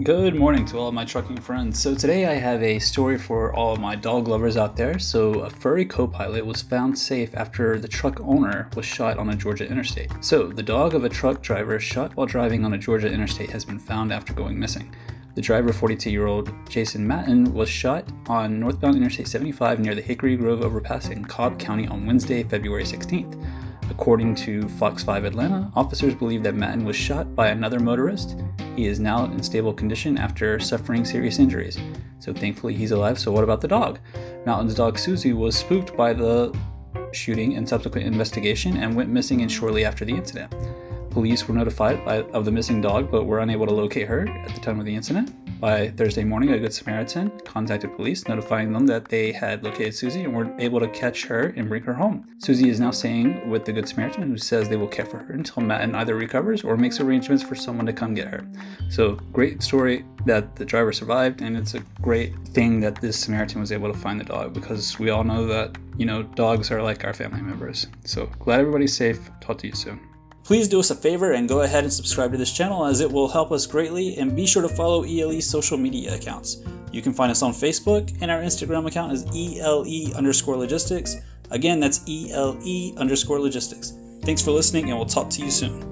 Good morning to all my trucking friends. So, today I have a story for all of my dog lovers out there. So, a furry co pilot was found safe after the truck owner was shot on a Georgia interstate. So, the dog of a truck driver shot while driving on a Georgia interstate has been found after going missing. The driver, 42 year old Jason Matten, was shot on northbound Interstate 75 near the Hickory Grove overpass in Cobb County on Wednesday, February 16th. According to Fox 5 Atlanta, officers believe that Matten was shot by another motorist. He is now in stable condition after suffering serious injuries. So thankfully he's alive. So what about the dog? Matten's dog Susie was spooked by the shooting and subsequent investigation and went missing and shortly after the incident. Police were notified by, of the missing dog but were unable to locate her at the time of the incident. By Thursday morning, a Good Samaritan contacted police, notifying them that they had located Susie and were able to catch her and bring her home. Susie is now staying with the Good Samaritan, who says they will care for her until Matten either recovers or makes arrangements for someone to come get her. So, great story that the driver survived, and it's a great thing that this Samaritan was able to find the dog because we all know that, you know, dogs are like our family members. So, glad everybody's safe. Talk to you soon. Please do us a favor and go ahead and subscribe to this channel as it will help us greatly and be sure to follow ELE's social media accounts. You can find us on Facebook and our Instagram account is ELE underscore logistics. Again, that's ELE underscore logistics. Thanks for listening and we'll talk to you soon.